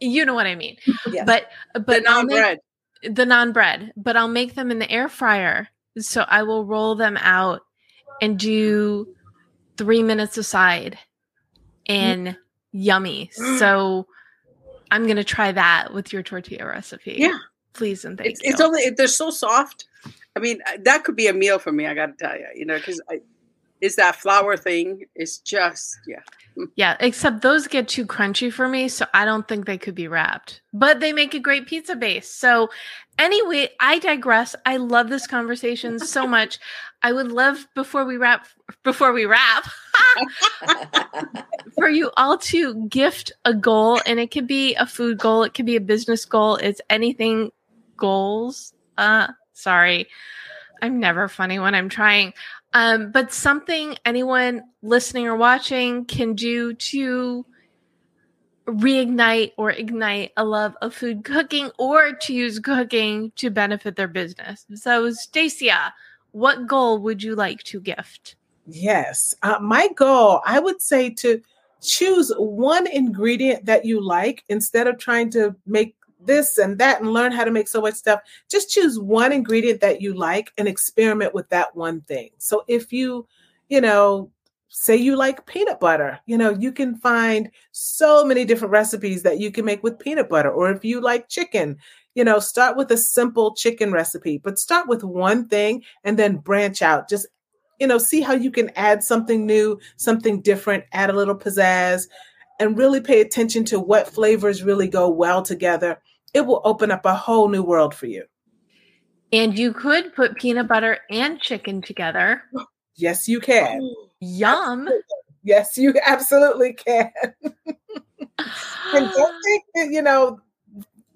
you know what I mean. Yes. But but The non bread. the non bread, but I'll make them in the air fryer. So I will roll them out and do three minutes aside and yummy. So I'm going to try that with your tortilla recipe. Yeah. Please and thank It's, you. it's only they're so soft. I mean, uh, that could be a meal for me. I got to tell you, you know, because it's that flour thing. It's just yeah. yeah, except those get too crunchy for me. So I don't think they could be wrapped, but they make a great pizza base. So anyway, I digress. I love this conversation so much. I would love before we wrap, before we wrap, for you all to gift a goal and it could be a food goal it could be a business goal it's anything goals uh sorry i'm never funny when i'm trying um but something anyone listening or watching can do to reignite or ignite a love of food cooking or to use cooking to benefit their business so stacia what goal would you like to gift Yes. Uh, my goal, I would say to choose one ingredient that you like instead of trying to make this and that and learn how to make so much stuff. Just choose one ingredient that you like and experiment with that one thing. So if you, you know, say you like peanut butter, you know, you can find so many different recipes that you can make with peanut butter. Or if you like chicken, you know, start with a simple chicken recipe, but start with one thing and then branch out. Just you know, see how you can add something new, something different, add a little pizzazz, and really pay attention to what flavors really go well together. It will open up a whole new world for you. and you could put peanut butter and chicken together Yes, you can. Yum. Yes, you absolutely can. And don't think that, you know,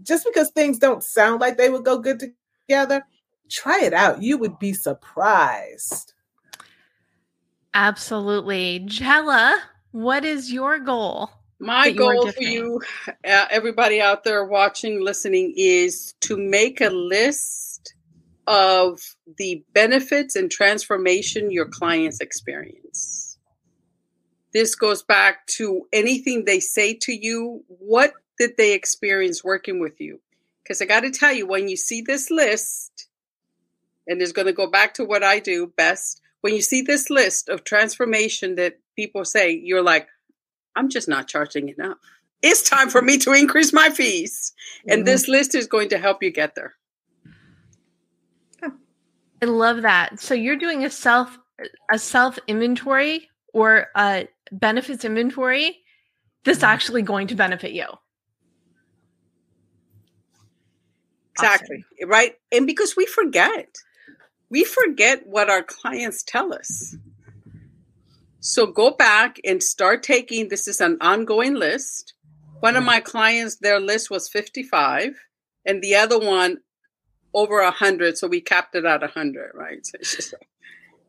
just because things don't sound like they would go good together, try it out. You would be surprised. Absolutely. Chella, what is your goal? My that you are goal for you, uh, everybody out there watching, listening, is to make a list of the benefits and transformation your clients experience. This goes back to anything they say to you. What did they experience working with you? Because I got to tell you, when you see this list, and it's going to go back to what I do best, when you see this list of transformation that people say, you're like, I'm just not charging enough. It's time for me to increase my fees. And this mm-hmm. list is going to help you get there. I love that. So you're doing a self a self inventory or a benefits inventory that's mm-hmm. actually going to benefit you. Exactly. Right. And because we forget, we forget what our clients tell us. So go back and start taking this is an ongoing list. One of mm. my clients, their list was 55, and the other one over 100. So we capped it at 100, right? So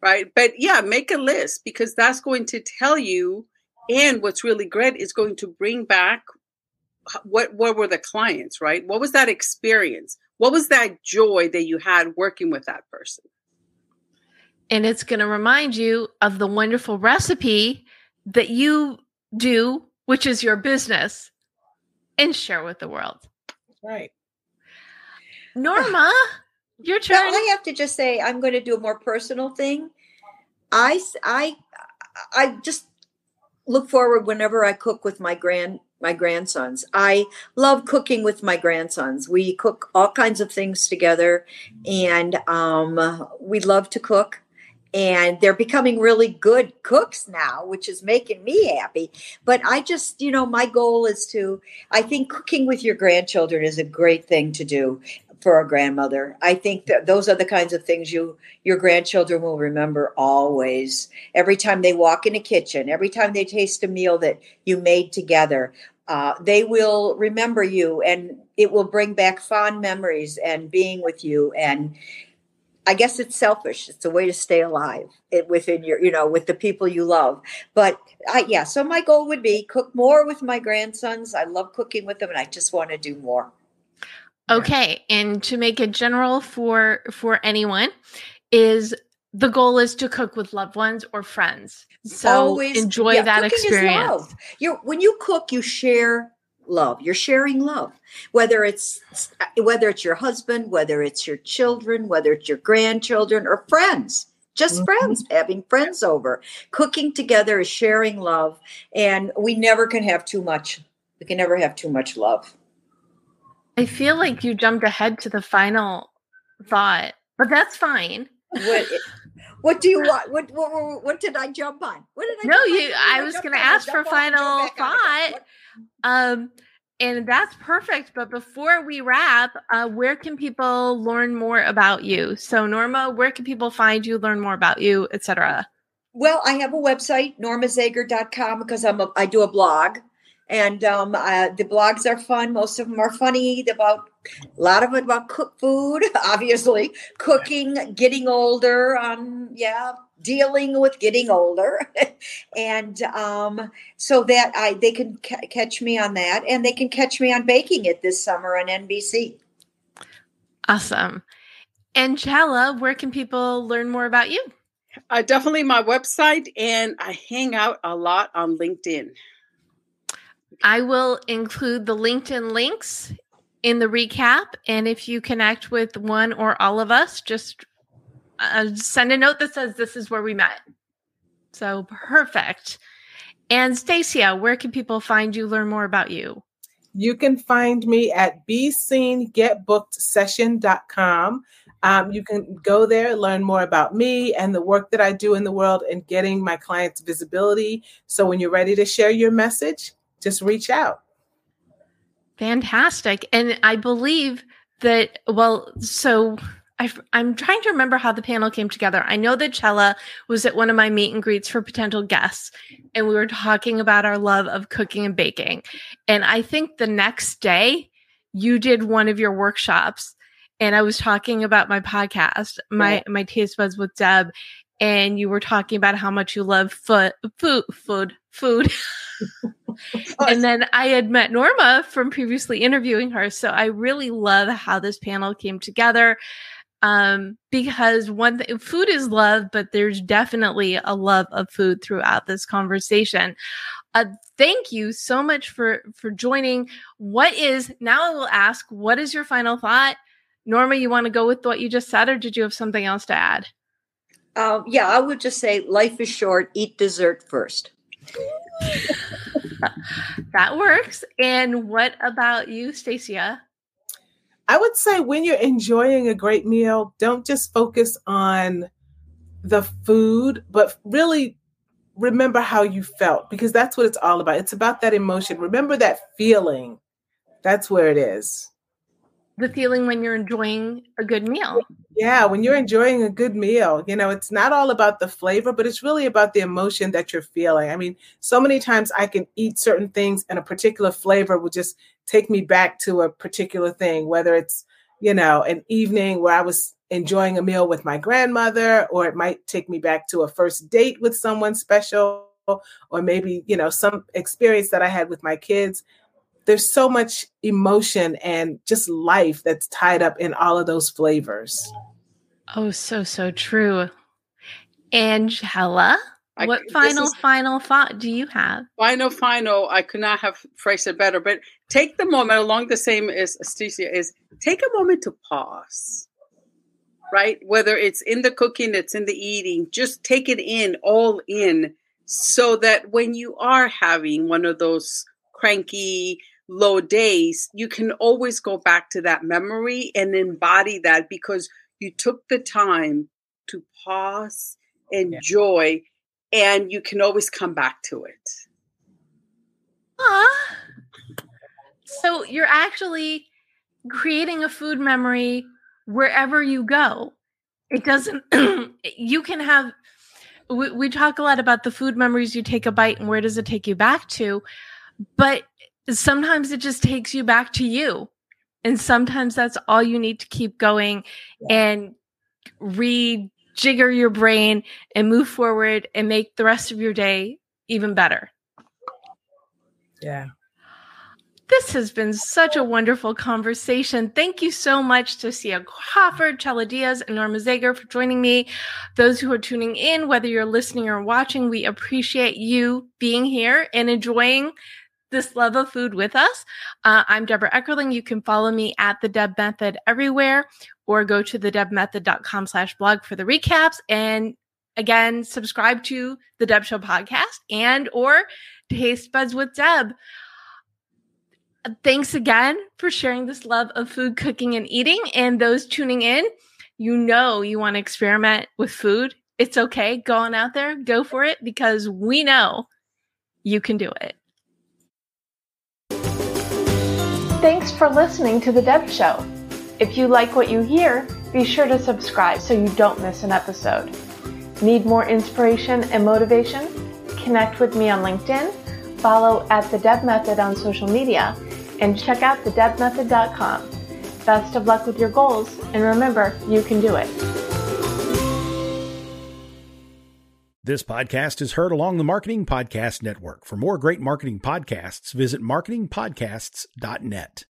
right? But yeah, make a list because that's going to tell you. And what's really great is going to bring back what what were the clients, right? What was that experience? What was that joy that you had working with that person? And it's going to remind you of the wonderful recipe that you do, which is your business, and share with the world. Right. Norma, your turn. Well, I have to just say, I'm going to do a more personal thing. I, I, I just look forward whenever I cook with my grand my grandsons. I love cooking with my grandsons. We cook all kinds of things together, and um, we love to cook. And they're becoming really good cooks now, which is making me happy. But I just, you know, my goal is to, I think cooking with your grandchildren is a great thing to do for a grandmother. I think that those are the kinds of things you your grandchildren will remember always. Every time they walk in a kitchen, every time they taste a meal that you made together, uh, they will remember you, and it will bring back fond memories and being with you. And I guess it's selfish. It's a way to stay alive eh, within your, you know, with the people you love. But I, yeah, so my goal would be cook more with my grandsons. I love cooking with them, and I just want to do more. Okay, and to make it general for for anyone is the goal is to cook with loved ones or friends. So Always, enjoy yeah, that experience. You when you cook, you share love. You're sharing love. Whether it's whether it's your husband, whether it's your children, whether it's your grandchildren or friends. Just mm-hmm. friends, having friends over. Cooking together is sharing love. And we never can have too much. We can never have too much love. I feel like you jumped ahead to the final thought, but that's fine. What, what do you want? What, what, what did I jump on? What did I? No, you. I, I was going to ask for final thought. Um, and that's perfect. But before we wrap, uh, where can people learn more about you? So, Norma, where can people find you, learn more about you, etc.? Well, I have a website, normazager.com, because I'm a, I do a blog and um, uh, the blogs are fun. Most of them are funny about a lot of it about cook food, obviously cooking, getting older. Um, yeah, dealing with getting older, and um, so that I they can ca- catch me on that, and they can catch me on baking it this summer on NBC. Awesome, Angela, where can people learn more about you? Uh, definitely my website, and I hang out a lot on LinkedIn. I will include the LinkedIn links in the recap. And if you connect with one or all of us, just uh, send a note that says this is where we met. So perfect. And Stacia, where can people find you, learn more about you? You can find me at beseengetbookedsession.com. Um, you can go there, learn more about me and the work that I do in the world and getting my clients visibility. So when you're ready to share your message, just reach out. Fantastic. And I believe that, well, so i am trying to remember how the panel came together. I know that Chella was at one of my meet and greets for potential guests, and we were talking about our love of cooking and baking. And I think the next day, you did one of your workshops, and I was talking about my podcast, my my taste buds with Deb, and you were talking about how much you love food, food, food, food. and then I had met Norma from previously interviewing her. So I really love how this panel came together. Um, because one thing, food is love, but there's definitely a love of food throughout this conversation. Uh, thank you so much for for joining. What is now? I will ask. What is your final thought, Norma? You want to go with what you just said, or did you have something else to add? Um, yeah, I would just say life is short. Eat dessert first. that works. And what about you, Stacia? I would say when you're enjoying a great meal, don't just focus on the food, but really remember how you felt because that's what it's all about. It's about that emotion. Remember that feeling. That's where it is the feeling when you're enjoying a good meal. Yeah, when you're enjoying a good meal, you know, it's not all about the flavor, but it's really about the emotion that you're feeling. I mean, so many times I can eat certain things and a particular flavor will just take me back to a particular thing, whether it's, you know, an evening where I was enjoying a meal with my grandmother, or it might take me back to a first date with someone special, or maybe, you know, some experience that I had with my kids. There's so much emotion and just life that's tied up in all of those flavors. Oh, so, so true. Angela, I, what final, is, final thought do you have? Final, final. I could not have phrased it better, but take the moment along the same as Astecia is take a moment to pause right? Whether it's in the cooking, it's in the eating, just take it in, all in, so that when you are having one of those cranky, low days, you can always go back to that memory and embody that because you took the time to pause, enjoy, yeah. and you can always come back to it. Ah. So you're actually creating a food memory wherever you go. It doesn't, you can have, we, we talk a lot about the food memories you take a bite and where does it take you back to, but sometimes it just takes you back to you. And sometimes that's all you need to keep going and rejigger your brain and move forward and make the rest of your day even better. Yeah. This has been such a wonderful conversation. Thank you so much to Stacia Crawford, Chella Diaz, and Norma Zager for joining me. Those who are tuning in, whether you're listening or watching, we appreciate you being here and enjoying this love of food with us. Uh, I'm Debra Eckerling. You can follow me at the Deb Method everywhere or go to the debmethod.com slash blog for the recaps. And again, subscribe to the Deb Show podcast and or Taste Buds with Deb thanks again for sharing this love of food, cooking, and eating. And those tuning in, you know you want to experiment with food. It's okay. Go on out there, go for it because we know you can do it. Thanks for listening to The Deb Show. If you like what you hear, be sure to subscribe so you don't miss an episode. Need more inspiration and motivation? Connect with me on LinkedIn, follow at The Deb Method on social media, and check out thedebmethod.com. Best of luck with your goals, and remember, you can do it. This podcast is heard along the Marketing Podcast Network. For more great marketing podcasts, visit marketingpodcasts.net.